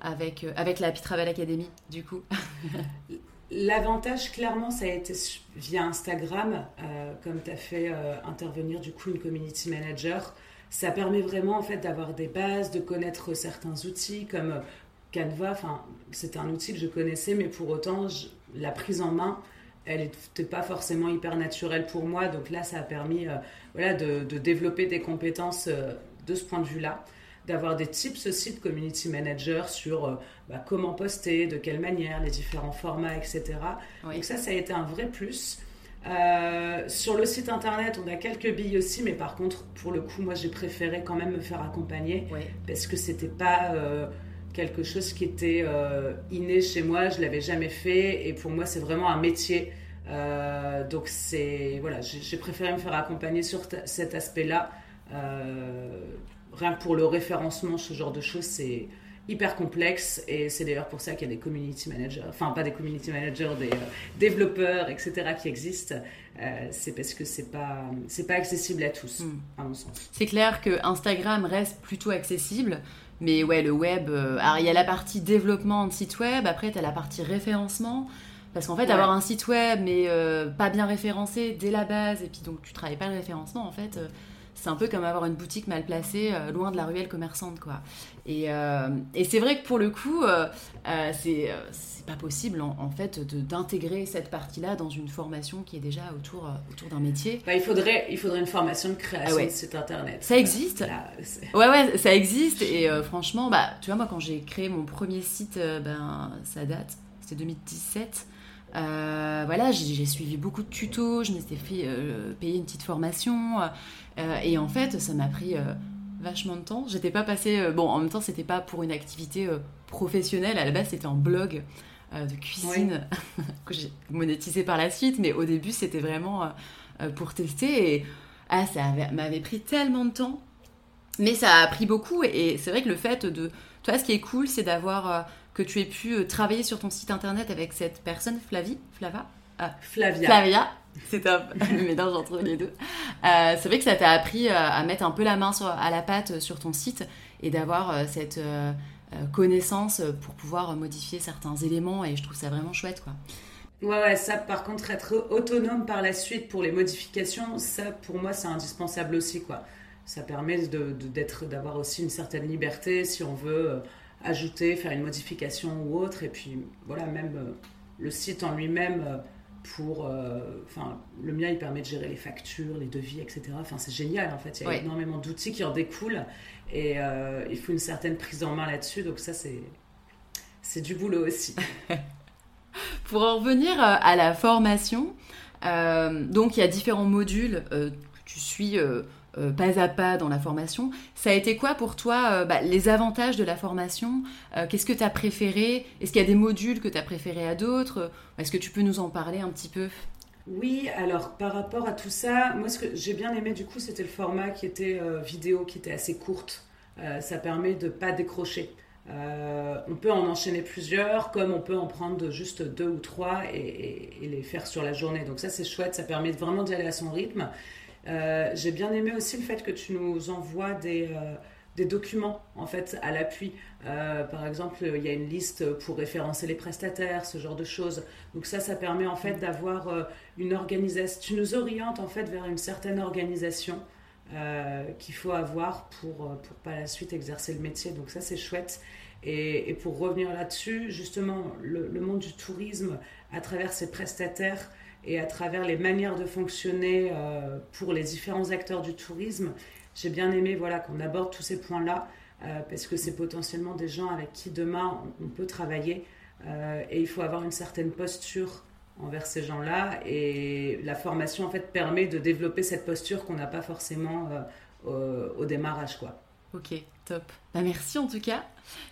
avec, avec la Travel Academy du coup? L'avantage, clairement, ça a été via Instagram, euh, comme tu as fait euh, intervenir du coup une community manager. Ça permet vraiment en fait d'avoir des bases, de connaître certains outils comme euh, Canva. Enfin, c'était un outil que je connaissais, mais pour autant, la prise en main, elle n'était pas forcément hyper naturelle pour moi. Donc là, ça a permis voilà, de, de, développer des compétences de ce point de vue-là d'avoir des tips aussi de community manager sur euh, bah, comment poster, de quelle manière, les différents formats, etc. Donc ça, ça a été un vrai plus. Euh, sur le site internet, on a quelques billes aussi, mais par contre, pour le coup, moi, j'ai préféré quand même me faire accompagner parce que c'était pas euh, quelque chose qui était inné chez moi. Je l'avais jamais fait et pour moi, c'est vraiment un métier. donc c'est voilà, j'ai préféré me faire accompagner sur cet aspect-là rien que pour le référencement, ce genre de choses, c'est hyper complexe et c'est d'ailleurs pour ça qu'il y a des community managers, enfin pas des community managers, des euh, développeurs, etc. qui existent. Euh, c'est parce que c'est pas c'est pas accessible à tous, hmm. à mon sens. C'est clair que Instagram reste plutôt accessible. Mais ouais, le web, euh, alors il y a la partie développement de site web, après tu as la partie référencement. Parce qu'en fait, avoir un site web mais pas bien référencé dès la base, et puis donc tu travailles pas le référencement, en fait, c'est un peu comme avoir une boutique mal placée, euh, loin de la ruelle commerçante, quoi. Et, euh, et c'est vrai que pour le coup, euh, c'est pas possible, en, fait, d'intégrer cette partie-là dans une formation qui est déjà autour, autour d'un métier. Bah, il, faudrait, il faudrait une formation de création ah de site internet. Ça existe. ouais, ouais, ça existe. Et franchement, bah, tu vois, moi, quand j'ai créé mon premier site, ben, ça date, c'était 2017. Euh, voilà, j'ai suivi beaucoup de tutos, je m'étais fait euh, payer une petite formation. Euh, et en fait, ça m'a pris vachement de temps. J'étais pas passée. bon, en même temps, c'était pas pour une activité professionnelle. À la base, c'était un blog de cuisine que j'ai monétisé par la suite. Mais au début, c'était vraiment pour tester. Et ah, ça m'avait pris tellement de temps. Mais ça a pris beaucoup. Et c'est vrai que le fait de. Toi, ce qui est cool, c'est d'avoir que tu aies pu euh, travailler sur ton site internet avec cette personne, Flavie, Flava ah, Flavia. Flavia, c'est top, le mélange entre les deux. Euh, c'est vrai que ça t'a appris euh, à mettre un peu la main sur, à la pâte sur ton site et d'avoir cette connaissance pour pouvoir modifier certains éléments et je trouve ça vraiment chouette quoi. Ouais, ouais, ça par contre être autonome par la suite pour les modifications, ça pour moi c'est indispensable aussi quoi. Ça permet de, d'avoir aussi une certaine liberté si on veut ajouter, faire une modification ou autre. Et puis voilà, même euh, le site en lui-même, euh, pour, euh, enfin, le mien, il permet de gérer les factures, les devis, etc. Enfin, c'est génial en fait. Il y a énormément d'outils qui en découlent et il faut une certaine prise en main là-dessus. Donc ça, c'est c'est du boulot aussi. pour en revenir à la formation, donc il y a différents modules que tu suis euh, pas à pas dans la formation. Ça a été quoi pour toi euh, bah, les avantages de la formation euh, Qu'est-ce que tu as préféré? Est-ce qu'il y a des modules que tu as préférés à d'autres? Est-ce que tu peux nous en parler un petit peu? Oui, alors par rapport à tout ça, moi ce que j'ai bien aimé du coup c'était le format qui était vidéo, qui était assez courte. ça permet de pas décrocher. on peut en enchaîner plusieurs, comme on peut en prendre juste deux ou trois et, et les faire sur la journée. Donc ça c'est chouette, ça permet vraiment d'y aller à son rythme. Euh, j'ai bien aimé aussi le fait que tu nous envoies des, euh, des documents en fait à l'appui. Euh, par exemple, il y a une liste pour référencer les prestataires, ce genre de choses. Donc ça, ça permet en fait d'avoir une organisation. Tu nous orientes en fait vers une certaine organisation qu'il faut avoir pour pour pas la suite exercer le métier. Donc ça, c'est chouette. Et, et, pour revenir là-dessus, justement, le, le, monde du tourisme, à travers ses prestataires, et à travers les manières de fonctionner euh, pour les différents acteurs du tourisme, j'ai bien aimé voilà, qu'on aborde tous ces points-là, euh, parce que c'est potentiellement des gens avec qui demain on, peut travailler, euh, et il faut avoir une certaine posture envers ces gens-là, et la formation en fait permet de développer cette posture qu'on n'a pas forcément au, démarrage. quoi. Ok, top. Bah, merci en tout cas.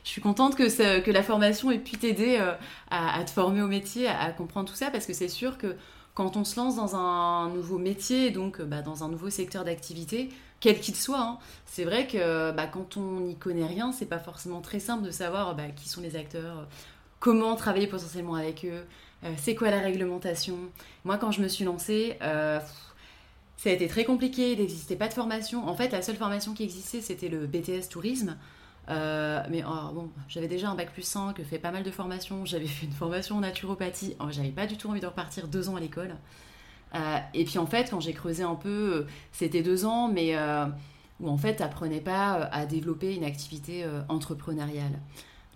Je suis contente que, que la formation ait pu t'aider à, te former au métier, à, comprendre tout ça, parce que c'est sûr que quand on se lance dans un nouveau métier, donc bah, dans un nouveau secteur d'activité, quel qu'il soit, hein, c'est vrai que bah, quand on n'y connaît rien, c'est pas forcément très simple de savoir bah, qui sont les acteurs, comment travailler potentiellement avec eux, euh, c'est quoi la réglementation. Moi, quand je me suis lancée, euh, ça a été très compliqué, il n'existait pas de formation. En fait, la seule formation qui existait, c'était le BTS tourisme. Euh, mais oh, bon, j'avais déjà un bac plus 5, fait pas mal de formations. J'avais fait une formation en naturopathie. Oh, j'avais pas du tout envie de repartir deux ans à l'école. Euh, et puis en fait, quand j'ai creusé un peu, c'était deux ans, mais euh, où en fait, t'apprenais pas à développer une activité entrepreneuriale.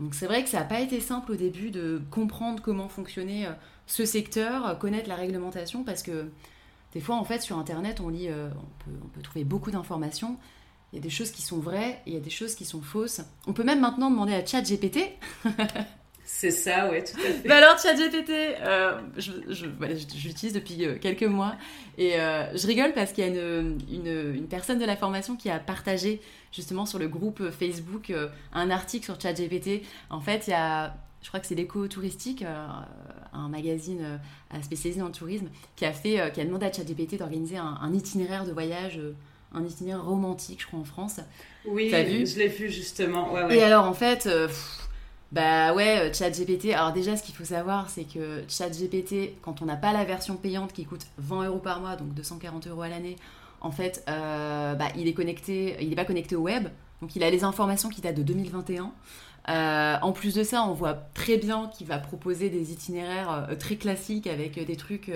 Donc c'est vrai que ça n'a pas été simple au début de comprendre comment fonctionnait ce secteur, connaître la réglementation, parce que des fois, en fait, sur Internet, on lit, on peut, on peut trouver beaucoup d'informations, il y a des choses qui sont vraies et il y a des choses qui sont fausses. On peut même maintenant demander à ChatGPT. C'est ça, ouais, tout à fait. bah alors, ChatGPT, euh, je, je, j'utilise depuis euh, quelques mois et euh, je rigole parce qu'il y a une, une, une, personne de la formation qui a partagé justement sur le groupe Facebook un article sur ChatGPT. En fait, il y a, je crois que c'est l'éco-touristique, un magazine spécialisé dans le tourisme, qui a, fait, qui a demandé à ChatGPT d'organiser un, un itinéraire de voyage un itinéraire romantique, je crois, en France. Oui, vu je l'ai vu justement. Ouais, ouais. Et alors, en fait, euh, bah ouais, euh, ChatGPT. Alors, déjà, ce qu'il faut savoir, c'est que ChatGPT, quand on n'a pas la version payante qui coûte 20 euros par mois, donc 240 euros à l'année, en fait, euh, bah, il est connecté, il n'est pas connecté au web, donc il a les informations qui datent de 2021. En plus de ça, on voit très bien qu'il va proposer des itinéraires très classiques avec des trucs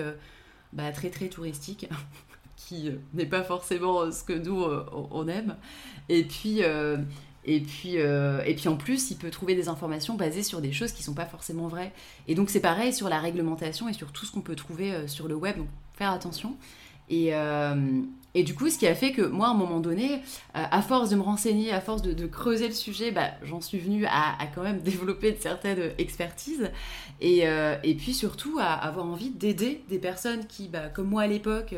bah, très très touristiques qui euh, n'est pas forcément euh, ce que nous euh, on aime. Et puis et puis, et puis en plus, il peut trouver des informations basées sur des choses qui ne sont pas forcément vraies. Et donc c'est pareil sur la réglementation et sur tout ce qu'on peut trouver sur le web. Donc faire attention. Et, et du coup, ce qui a fait que moi, à un moment donné, à force de me renseigner, à force de, creuser le sujet, bah, j'en suis venue à, quand même développer de certaines expertises. Et, et puis surtout à avoir envie d'aider des personnes qui, bah, comme moi à l'époque,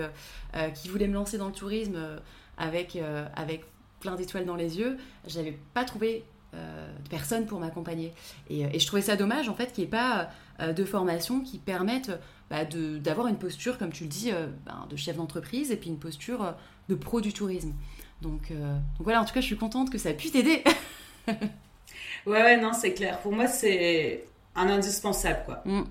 euh, qui voulait me lancer dans le tourisme euh, avec, euh, avec plein d'étoiles dans les yeux, j'avais pas trouvé de personne pour m'accompagner. Et, et, je trouvais ça dommage, en fait, qu'il n'y ait pas de formation qui permettent bah, d'avoir une posture, comme tu le dis, ben, de chef d'entreprise et puis une posture de pro du tourisme. Donc, donc, voilà, en tout cas, je suis contente que ça puisse t'aider. ouais, ouais, non, c'est clair. Pour moi, c'est un indispensable, quoi. Mm.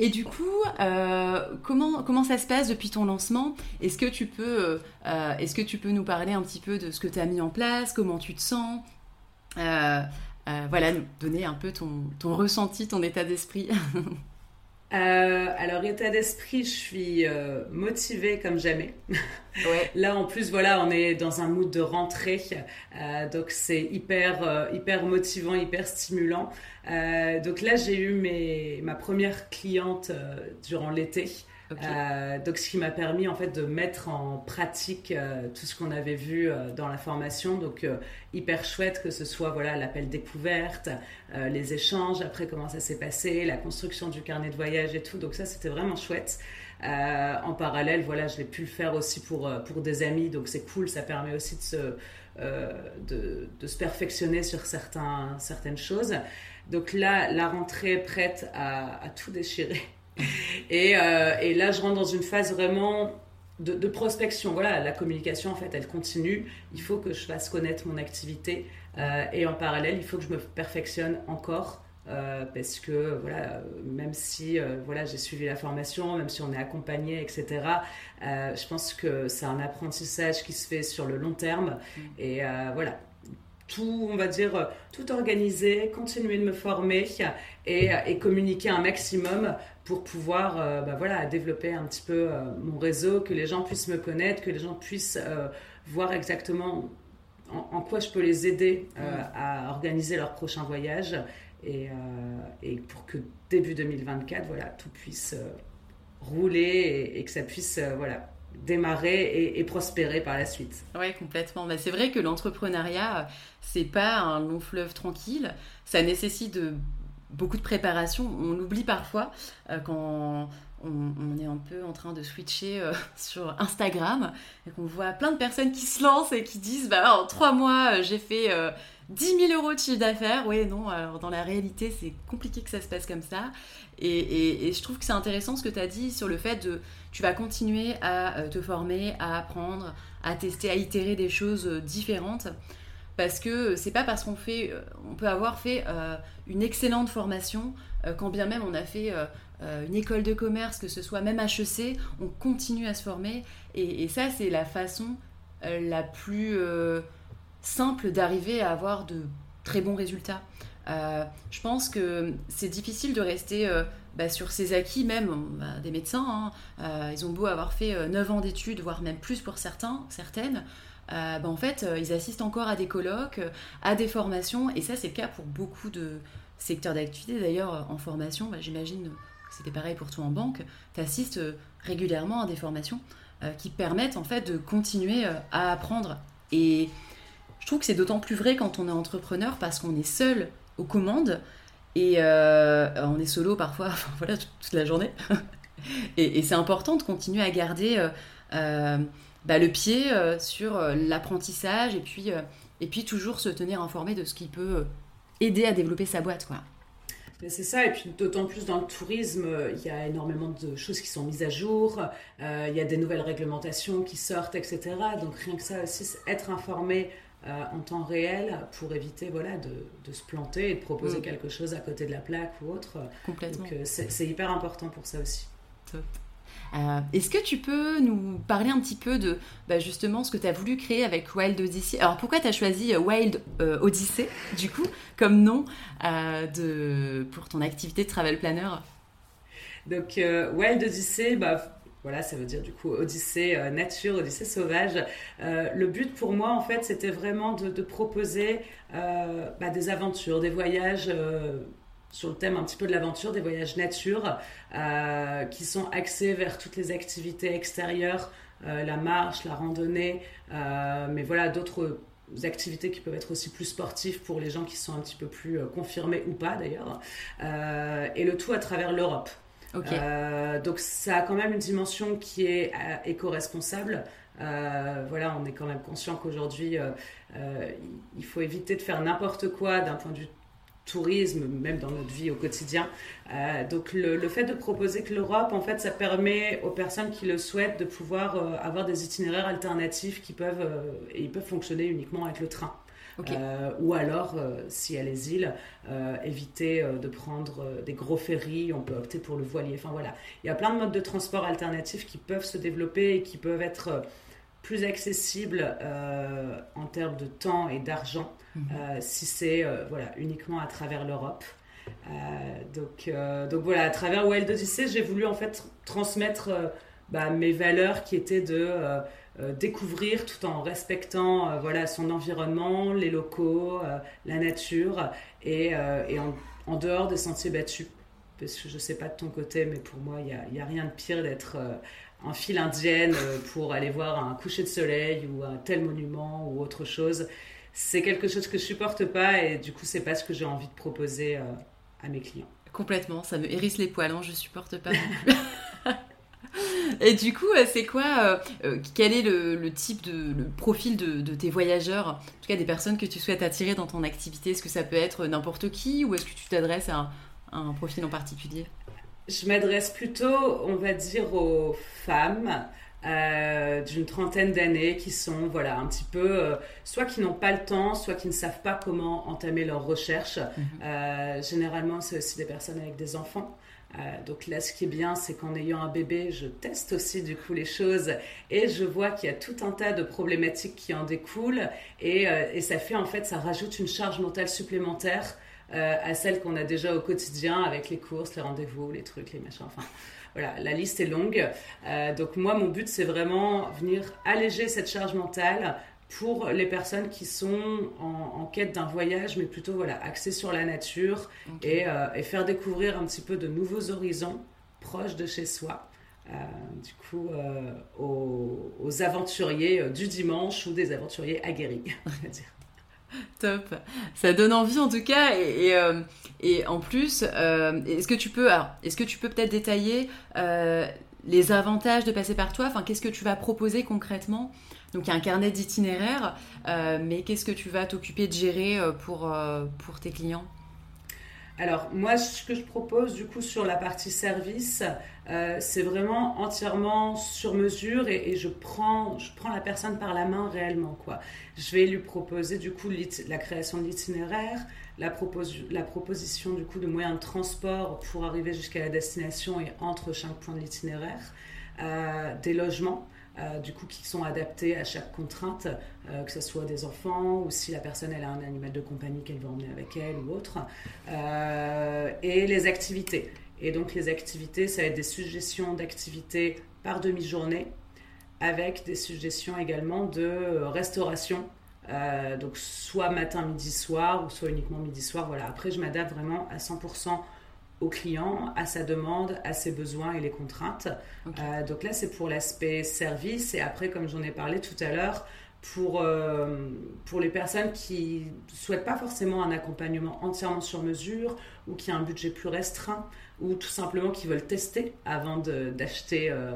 Et du coup, euh, comment, comment ça se passe depuis ton lancement? Est-ce que, tu peux, euh, est-ce que tu peux nous parler un petit peu de ce que tu as mis en place? Comment tu te sens? Euh, Voilà, nous donner un peu ton, ton ressenti, ton état d'esprit. Euh, alors, état d'esprit, je suis euh, motivée comme jamais. Ouais. Là, en plus, voilà, on est dans un mood de rentrée. Euh, donc, c'est hyper, euh, hyper motivant, hyper stimulant. Euh, donc là, j'ai eu mes, ma première cliente durant l'été. Euh, donc, ce qui m'a permis en fait de mettre en pratique euh, tout ce qu'on avait vu euh, dans la formation. Donc, hyper chouette que ce soit voilà l'appel découverte, les échanges, après comment ça s'est passé, la construction du carnet de voyage et tout. Donc ça, c'était vraiment chouette. en parallèle, voilà, je l'ai pu le faire aussi pour pour des amis. Donc c'est cool, ça permet aussi de se de, se perfectionner sur certains, certaines choses. Donc là, la rentrée est prête à tout déchirer. et, euh, et, là, je rentre dans une phase vraiment de, prospection. Voilà, la communication, en fait, elle continue. Il faut que je fasse connaître mon activité. Euh, et en parallèle, il faut que je me perfectionne encore. Euh, parce que voilà, même si voilà, j'ai suivi la formation, même si on est accompagné, etc., je pense que c'est un apprentissage qui se fait sur le long terme. Mm. Et voilà, tout, on va dire, tout organiser, continuer de me former et, et communiquer un maximum pour pouvoir euh, bah voilà, développer un petit peu euh, mon réseau, que les gens puissent me connaître, que les gens puissent euh, voir exactement en, quoi je peux les aider à organiser leur prochain voyage et, et, pour que début 2024, voilà, tout puisse rouler et, que ça puisse voilà, démarrer et, prospérer par la suite. Oui, complètement. Mais c'est vrai que l'entrepreneuriat, c'est pas un long fleuve tranquille. Ça nécessite beaucoup de préparation. On l'oublie parfois euh, quand on, est un peu en train de switcher euh, sur Instagram et qu'on voit plein de personnes qui se lancent et qui disent bah, en trois mois, euh, j'ai fait 10 000 euros de chiffre d'affaires. Oui, non, alors dans la réalité, c'est compliqué que ça se passe comme ça. Et, et je trouve que c'est intéressant ce que tu as dit sur le fait de tu vas continuer à te former, à apprendre, à tester, à itérer des choses différentes parce que c'est pas parce qu'on fait, on peut avoir fait une excellente formation, quand bien même on a fait une école de commerce, que ce soit même HEC, on continue à se former. Et, ça, c'est la façon la plus simple d'arriver à avoir de très bons résultats. Euh, je pense que c'est difficile de rester euh, bah, sur ses acquis, même bah, des médecins. Hein. Euh, ils ont beau avoir fait 9 ans d'études, voire même plus pour certains, certaines. Bah, en fait, ils assistent encore à des colloques, à des formations, et ça, c'est le cas pour beaucoup de secteurs d'activité. D'ailleurs, en formation, j'imagine que c'était pareil pour toi en banque, tu assistes régulièrement à des formations qui permettent en fait de continuer à apprendre. Et je trouve que c'est d'autant plus vrai quand on est entrepreneur parce qu'on est seul aux commandes et euh, on est solo parfois, voilà, toute la journée. et, c'est important de continuer à garder euh, euh, bah, le pied sur l'apprentissage et puis, et puis toujours se tenir informé de ce qui peut aider à développer sa boîte. Quoi. C'est ça, et puis d'autant plus dans le tourisme, il y a énormément de choses qui sont mises à jour, il y a des nouvelles réglementations qui sortent, etc. Donc rien que ça aussi, être informé euh, en temps réel pour éviter voilà, de, se planter et de proposer mm. quelque chose à côté de la plaque ou autre. Complètement. Donc euh, c'est hyper important pour ça aussi. Top. Euh, est-ce que tu peux nous parler un petit peu de bah, justement ce que tu as voulu créer avec Wild Odyssey? Alors pourquoi tu as choisi Wild Odyssey du coup comme nom de, pour ton activité de travel planner? Donc Wild Odyssey, bah, voilà, ça veut dire du coup Odyssée euh, nature, Odyssée sauvage. Euh, le but pour moi, en fait, c'était vraiment de, proposer euh, bah, des aventures, des voyages sur le thème un petit peu de l'aventure, des voyages nature, qui sont axés vers toutes les activités extérieures, la marche, la randonnée, mais voilà, d'autres activités qui peuvent être aussi plus sportives pour les gens qui sont un petit peu plus confirmés ou pas d'ailleurs, et le tout à travers l'Europe. Euh, donc ça a quand même une dimension qui est euh, éco-responsable. Euh, voilà, on est quand même conscient qu'aujourd'hui, il faut éviter de faire n'importe quoi d'un point de vue tourisme, même dans notre vie au quotidien. donc le, fait de proposer que l'Europe, en fait, ça permet aux personnes qui le souhaitent de pouvoir avoir des itinéraires alternatifs qui peuvent, et ils peuvent fonctionner uniquement avec le train. Euh, ou alors, euh, y a les îles, euh, éviter de prendre des gros ferries, on peut opter pour le voilier. Enfin voilà, il y a plein de modes de transport alternatifs qui peuvent se développer et qui peuvent être plus accessibles en termes de temps et d'argent mhm. si c'est voilà, uniquement à travers l'Europe. donc, donc voilà, à travers Wild Odyssey, j'ai voulu en fait transmettre bah, mes valeurs qui étaient de euh, découvrir tout en respectant euh, voilà, son environnement, les locaux, euh, la nature et, et en, en, dehors des sentiers battus. Parce que je ne sais pas de ton côté, mais pour moi, il n'y a, y a, rien de pire d'être en file indienne pour aller voir un coucher de soleil ou un tel monument ou autre chose. C'est quelque chose que je supporte pas et du coup, c'est pas ce que j'ai envie de proposer à mes clients. Complètement, ça me hérisse les poils, hein, je supporte pas non plus. Et du coup, euh, c'est quoi euh, euh, Quel est le, type de le profil de, tes voyageurs? En tout cas, des personnes que tu souhaites attirer dans ton activité. Est-ce que ça peut être n'importe qui ou est-ce que tu t'adresses à, un profil en particulier? Je m'adresse plutôt, on va dire, aux femmes. d'une trentaine d'années qui sont voilà un petit peu soit qui n'ont pas le temps soit qui ne savent pas comment entamer leur recherche mhm. généralement c'est aussi des personnes avec des enfants euh, donc là, ce qui est bien, c'est qu'en ayant un bébé, je teste aussi du coup les choses et je vois qu'il y a tout un tas de problématiques qui en découlent et, euh, ça fait en fait, ça rajoute une charge mentale supplémentaire euh, à celle qu'on a déjà au quotidien avec les courses, les rendez-vous, les trucs, les machins. Enfin, voilà, la liste est longue. donc moi, mon but, c'est vraiment venir alléger cette charge mentale pour les personnes qui sont en, quête d'un voyage, mais plutôt voilà, axé sur la nature euh, et, faire découvrir un petit peu de nouveaux horizons proches de chez soi. Euh, du coup, euh, aux, aventuriers du dimanche ou des aventuriers aguerris, on va dire. Top, ça donne envie en tout cas et, et, en plus, est-ce que tu peux, est-ce que tu peux peut-être détailler les avantages de passer par toi? Enfin, qu'est-ce que tu vas proposer concrètement? Donc il y a un carnet d'itinéraire, euh, mais qu'est-ce que tu vas t'occuper de gérer euh, pour, euh, pour tes clients? Alors moi, ce que je propose du coup sur la partie service, c'est vraiment entièrement sur mesure et, je, prends, je prends la personne par la main réellement. Quoi. Je vais lui proposer du coup la création de l'itinéraire, la, la, proposition du coup de moyens de transport pour arriver jusqu'à la destination et entre chaque point de l'itinéraire, des logements. Euh, du coup, qui sont adaptés à chaque contrainte, euh, que ce soit des enfants ou si la personne elle a un animal de compagnie qu'elle veut emmener avec elle ou autre, euh, et les activités. Et donc les activités, ça va être des suggestions d'activités par demi-journée, avec des suggestions également de restauration. donc soit matin, midi, soir, ou soit uniquement midi, soir. Voilà. Après, je m'adapte vraiment à 100% au client, à sa demande, à ses besoins et les contraintes. Euh, donc là, c'est pour l'aspect service. Et après, comme j'en ai parlé tout à l'heure, pour, euh, pour les personnes qui ne souhaitent pas forcément un accompagnement entièrement sur mesure ou qui ont un budget plus restreint ou tout simplement qui veulent tester avant d'acheter euh,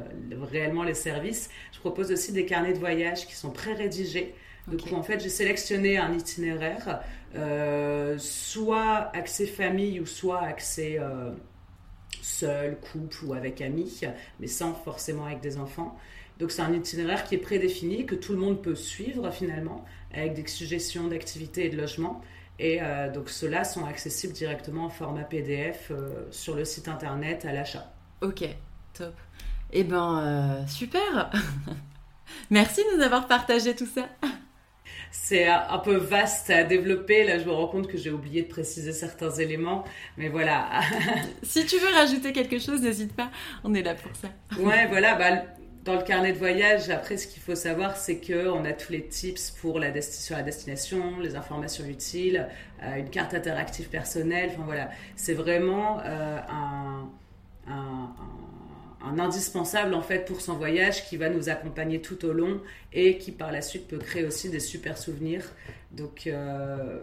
réellement les services, je propose aussi des carnets de voyage qui sont pré-rédigés. Donc en fait, j'ai sélectionné un itinéraire euh, soit accès famille ou soit accès euh, seul, couple ou avec amis, mais sans forcément avec des enfants. Donc c'est un itinéraire qui est prédéfini, que tout le monde peut suivre finalement, avec des suggestions d'activités et de logement. Et euh, donc ceux-là sont accessibles directement en format PDF sur le site internet à l'achat. Ok, top. Eh ben, super Merci de nous avoir partagé tout ça c'est un peu vaste à développer. Là, je me rends compte que j'ai oublié de préciser certains éléments, mais voilà. si tu veux rajouter quelque chose, n'hésite pas. On est là pour ça. ouais, voilà. Bah, dans le carnet de voyage, après, ce qu'il faut savoir, c'est qu'on a tous les tips pour la sur la destination, les informations utiles, euh, une carte interactive personnelle. Enfin voilà, c'est vraiment euh, un, un un indispensable en fait pour son voyage qui va nous accompagner tout au long et qui par la suite peut créer aussi des super souvenirs. Donc euh,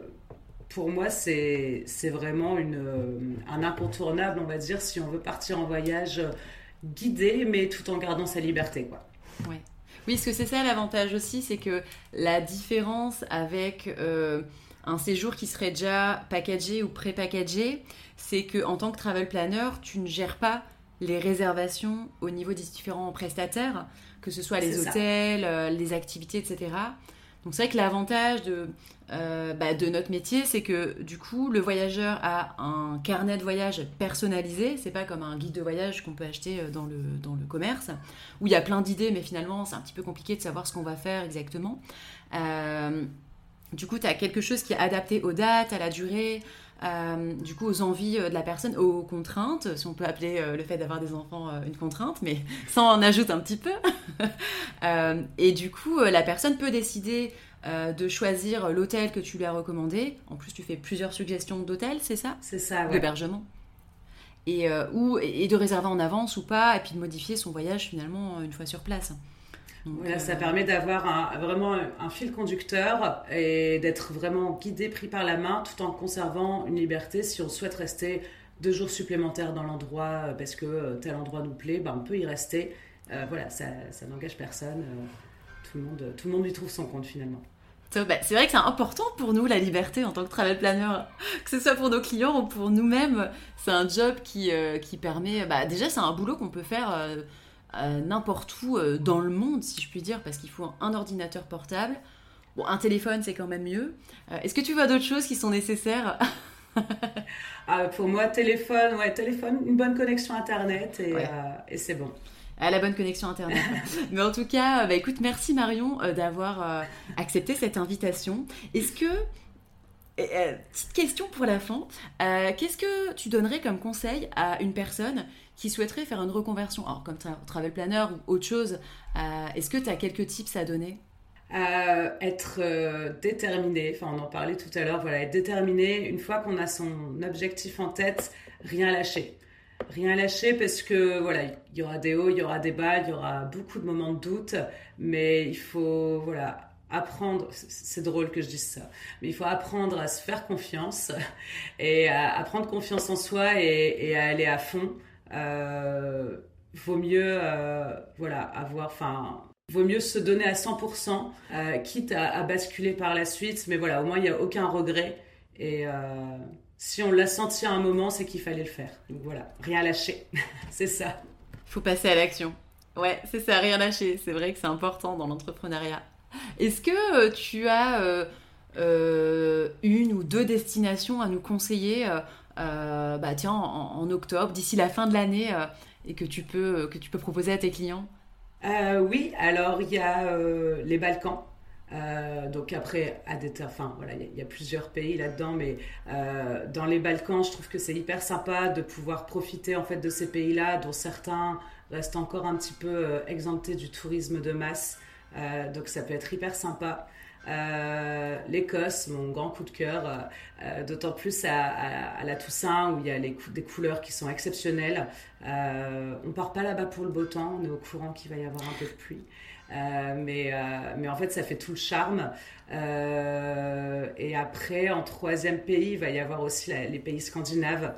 pour moi c'est vraiment une, euh, un incontournable on va dire si on veut partir en voyage guidé mais tout en gardant sa liberté quoi. Oui, parce que c'est ça l'avantage aussi, c'est que la différence avec euh, un séjour qui serait déjà packagé ou pré-packagé, c'est que en tant que travel planner, tu ne gères pas les réservations au niveau des différents prestataires, que ce soit les hôtels, euh, les activités, etc. Donc c'est vrai que l'avantage de, euh, bah, de notre métier, c'est que du coup, le voyageur a un carnet de voyage personnalisé. C'est pas comme un guide de voyage qu'on peut acheter euh, dans le, dans le commerce, où il y a plein d'idées, mais finalement, c'est un petit peu compliqué de savoir ce qu'on va faire exactement. du coup, tu as quelque chose qui est adapté aux dates, à la durée, euh, du coup aux envies euh, de la personne, aux contraintes, si on peut appeler euh, le fait d'avoir des enfants une contrainte, mais sans en ajouter un petit peu. et du coup, la personne peut décider de choisir l'hôtel que tu lui as recommandé. En plus, tu fais plusieurs suggestions d'hôtels, c'est ça? C'est ça, ouais. D'hébergement. Et, ou, et de réserver en avance ou pas, et puis de modifier son voyage finalement une fois sur place ça euh, permet d'avoir vraiment un fil conducteur et d'être vraiment guidé, pris par la main, tout en conservant une liberté. Si on souhaite rester deux jours supplémentaires dans l'endroit euh, parce que euh, tel endroit nous plaît, ben on peut y rester. voilà, ça, ça n'engage personne. tout, le monde, tout le monde y trouve son compte finalement. Bah, c'est vrai que c'est important pour nous la liberté en tant que travel planner, que ce soit pour nos clients ou pour nous-mêmes. C'est un job qui, qui permet. Bah, déjà, c'est un boulot qu'on peut faire n'importe où euh, dans le monde, si je puis dire, parce qu'il faut un ordinateur portable. Bon, un téléphone, c'est quand même mieux. Euh, est-ce que tu vois d'autres choses qui sont nécessaires ah, Pour moi, téléphone, ouais, téléphone, une bonne connexion Internet et, euh, c'est bon. À la bonne connexion Internet. Mais en tout cas, bah, écoute, merci Marion d'avoir accepté cette invitation. Est-ce que petite question pour la fin. Qu'est-ce que tu donnerais comme conseil à une personne qui souhaiterait faire une reconversion, alors comme travel planner ou autre chose, euh, est-ce que tu as quelques tips à donner? Euh, être euh, déterminé, enfin on en parlait tout à l'heure, voilà, être déterminé, une fois qu'on a son objectif en tête, rien lâcher. Rien lâcher parce que voilà, il y aura des hauts, il y aura des bas, il y aura beaucoup de moments de doute, mais il faut voilà, apprendre, c'est drôle que je dise ça, mais il faut apprendre à se faire confiance et à, prendre confiance en soi et à aller à fond. Euh, vaut mieux euh, voilà avoir enfin vaut mieux se donner à 100% euh, quitte à, basculer par la suite mais voilà au moins il n'y a aucun regret et si on l'a senti à un moment, c'est qu'il fallait le faire. Donc voilà, rien lâcher, c'est ça. Faut passer à l'action. Ouais, c'est ça, rien lâcher. C'est vrai que c'est important dans l'entrepreneuriat. Est-ce que tu as une ou deux destinations à nous conseiller bah, tiens, en, octobre, d'ici la fin de l'année, et que tu, peux, que tu peux proposer à tes clients Oui, alors il y a les Balkans. donc après, à des, voilà, il y, a plusieurs pays là-dedans, mais dans les Balkans, je trouve que c'est hyper sympa de pouvoir profiter en fait de ces pays-là, dont certains restent encore un petit peu exemptés du tourisme de masse. Euh, donc ça peut être hyper sympa. Euh, L'Écosse, mon grand coup de cœur, euh, d'autant plus à, la Toussaint où il y a des couleurs qui sont exceptionnelles. on part pas là-bas pour le beau temps, on est au courant qu'il va y avoir un peu de pluie. mais, mais en fait, ça fait tout le charme. et après, en troisième pays, il va y avoir aussi les pays scandinaves,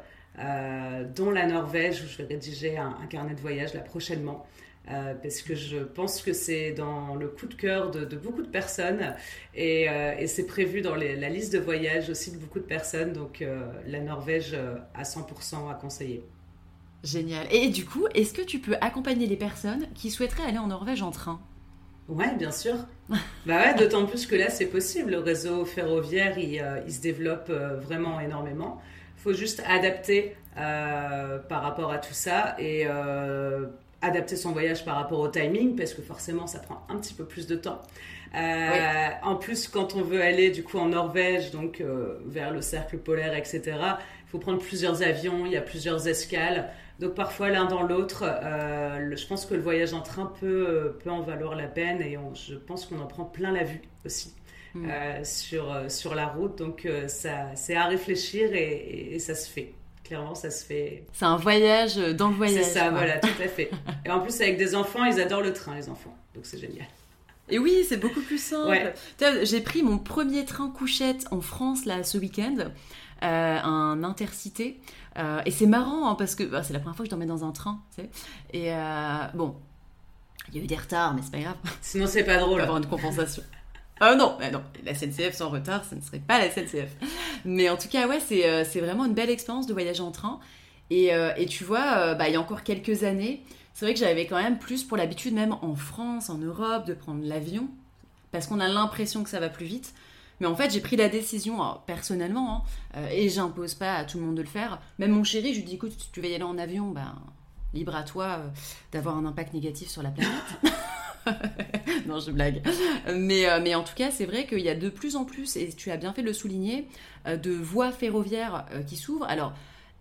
dont la Norvège, où je vais rédiger un, un carnet de voyage là prochainement. Euh, parce que je pense que c'est dans le coup de cœur de, beaucoup de personnes et, euh, c'est prévu dans la liste de voyage aussi de beaucoup de personnes. Donc euh, la Norvège à 100% à conseiller. Génial. Et du coup, est-ce que tu peux accompagner les personnes qui souhaiteraient aller en Norvège en train? Ouais, bien sûr. bah ouais, d'autant plus que là, c'est possible. Le réseau ferroviaire, il, il se développe vraiment énormément. Il faut juste adapter par rapport à tout ça et adapter son voyage par rapport au timing, parce que forcément, ça prend un petit peu plus de temps. Euh, en plus, quand on veut aller du coup en Norvège, donc euh, vers le cercle polaire, etc., il faut prendre plusieurs avions, il y a plusieurs escales. Donc parfois l'un dans l'autre, euh, je pense que le voyage en train peut, peut en valoir la peine et je pense qu'on en prend plein la vue aussi. Mm. sur, sur la route. Donc ça, c'est à réfléchir et ça se fait clairement, ça se fait. C'est un voyage dans le voyage. C'est ça, voilà, tout à fait. Et en plus, avec des enfants, ils adorent le train, les enfants. Donc c'est génial. Et oui, c'est beaucoup plus simple. J'ai pris mon premier train couchette en France là ce week-end, euh, un intercité. Euh, et c'est marrant hein, parce que bah, c'est la première fois que je dormais dans un train. Tu sais. Et euh, bon, il y a eu des retards, mais c'est pas grave. Sinon, c'est pas drôle. avoir une compensation. Ah non, non, la SNCF sans retard, ce ne serait pas la SNCF. Mais en tout cas, ouais, c'est, euh, vraiment une belle expérience de voyager en train. Et, euh, tu vois, euh, bah, il y a encore quelques années, c'est vrai que j'avais quand même plus pour l'habitude, même en France, en Europe, de prendre l'avion, parce qu'on a l'impression que ça va plus vite. Mais en fait, j'ai pris la décision, personnellement, hein, et j'impose pas à tout le monde de le faire. Même mon chéri, je lui dis écoute, tu veux y aller en avion, ben, libre à toi d'avoir un impact négatif sur la planète. non, je blague. Mais, euh, mais en tout cas, c'est vrai qu'il y a de plus en plus, et tu as bien fait de le souligner, euh, de voies ferroviaires euh, qui s'ouvrent. Alors,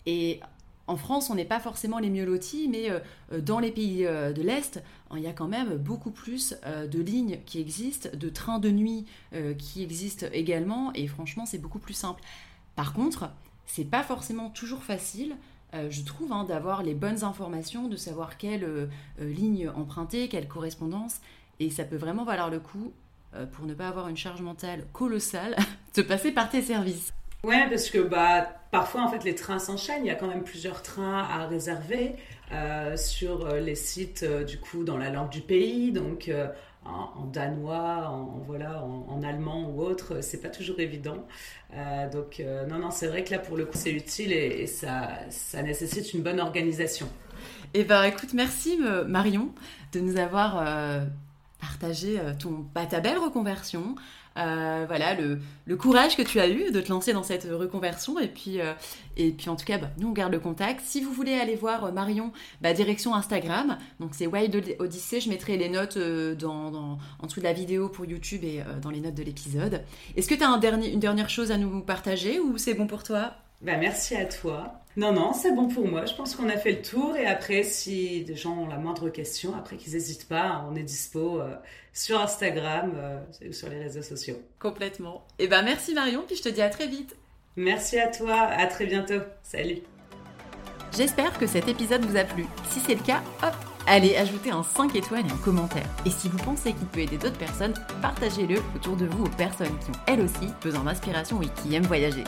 et en France, on n'est pas forcément les mieux lotis, mais dans les pays de l'Est, il y a quand même beaucoup plus de lignes qui existent, de trains de nuit qui existent également, et franchement, c'est beaucoup plus simple. Par contre, c'est pas forcément toujours facile euh, je trouve, hein, d'avoir les bonnes informations, de savoir quelle euh, euh, ligne emprunter, quelle correspondance. Et ça peut vraiment valoir le coup, pour ne pas avoir une charge mentale colossale, de passer par tes services. Ouais, parce que bah, parfois, en fait, les trains s'enchaînent. Il y a quand même plusieurs trains à réserver sur les sites, du coup, dans la langue du pays. Donc, en, danois, en, voilà, en, allemand ou autre, c'est pas toujours évident. Euh, donc euh, non, non, c'est vrai que là pour le coup c'est utile et, ça, nécessite une bonne organisation. Eh ben écoute, merci Marion de nous avoir euh, partagé ton, bah, ta belle reconversion, euh, voilà, le, courage que tu as eu de te lancer dans cette reconversion. Et puis, euh, et puis en tout cas, bah, nous, on garde le contact. Si vous voulez aller voir euh, Marion, bah, direction Instagram. Donc, c'est Wild Odyssey. Je mettrai les notes dans, en dessous de la vidéo pour YouTube et dans les notes de l'épisode. Est-ce que tu as une dernière chose à nous partager ou c'est bon pour toi? Bah, merci à toi. Non, non, c'est bon pour moi. Je pense qu'on a fait le tour. Et après, si des gens ont la moindre question, après qu'ils n'hésitent pas, on est dispo euh, sur Instagram euh, ou sur les réseaux sociaux. Complètement. Et eh ben merci Marion, puis je te dis à très vite. Merci à toi. À très bientôt. Salut. J'espère que cet épisode vous a plu. Si c'est le cas, hop, allez ajouter un 5 étoiles et un commentaire. Et si vous pensez qu'il peut aider d'autres personnes, partagez-le autour de vous aux personnes qui ont elles aussi besoin d'inspiration et qui aiment voyager.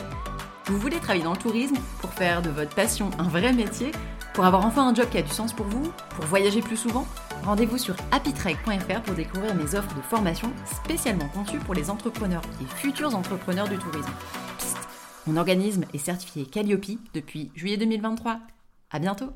Vous voulez travailler dans le tourisme pour faire de votre passion un vrai métier, pour avoir enfin un job qui a du sens pour vous, pour voyager plus souvent Rendez-vous sur happytrek.fr pour découvrir mes offres de formation spécialement conçues pour les entrepreneurs et futurs entrepreneurs du tourisme. Mon organisme est certifié Calliope depuis juillet 2023. À bientôt!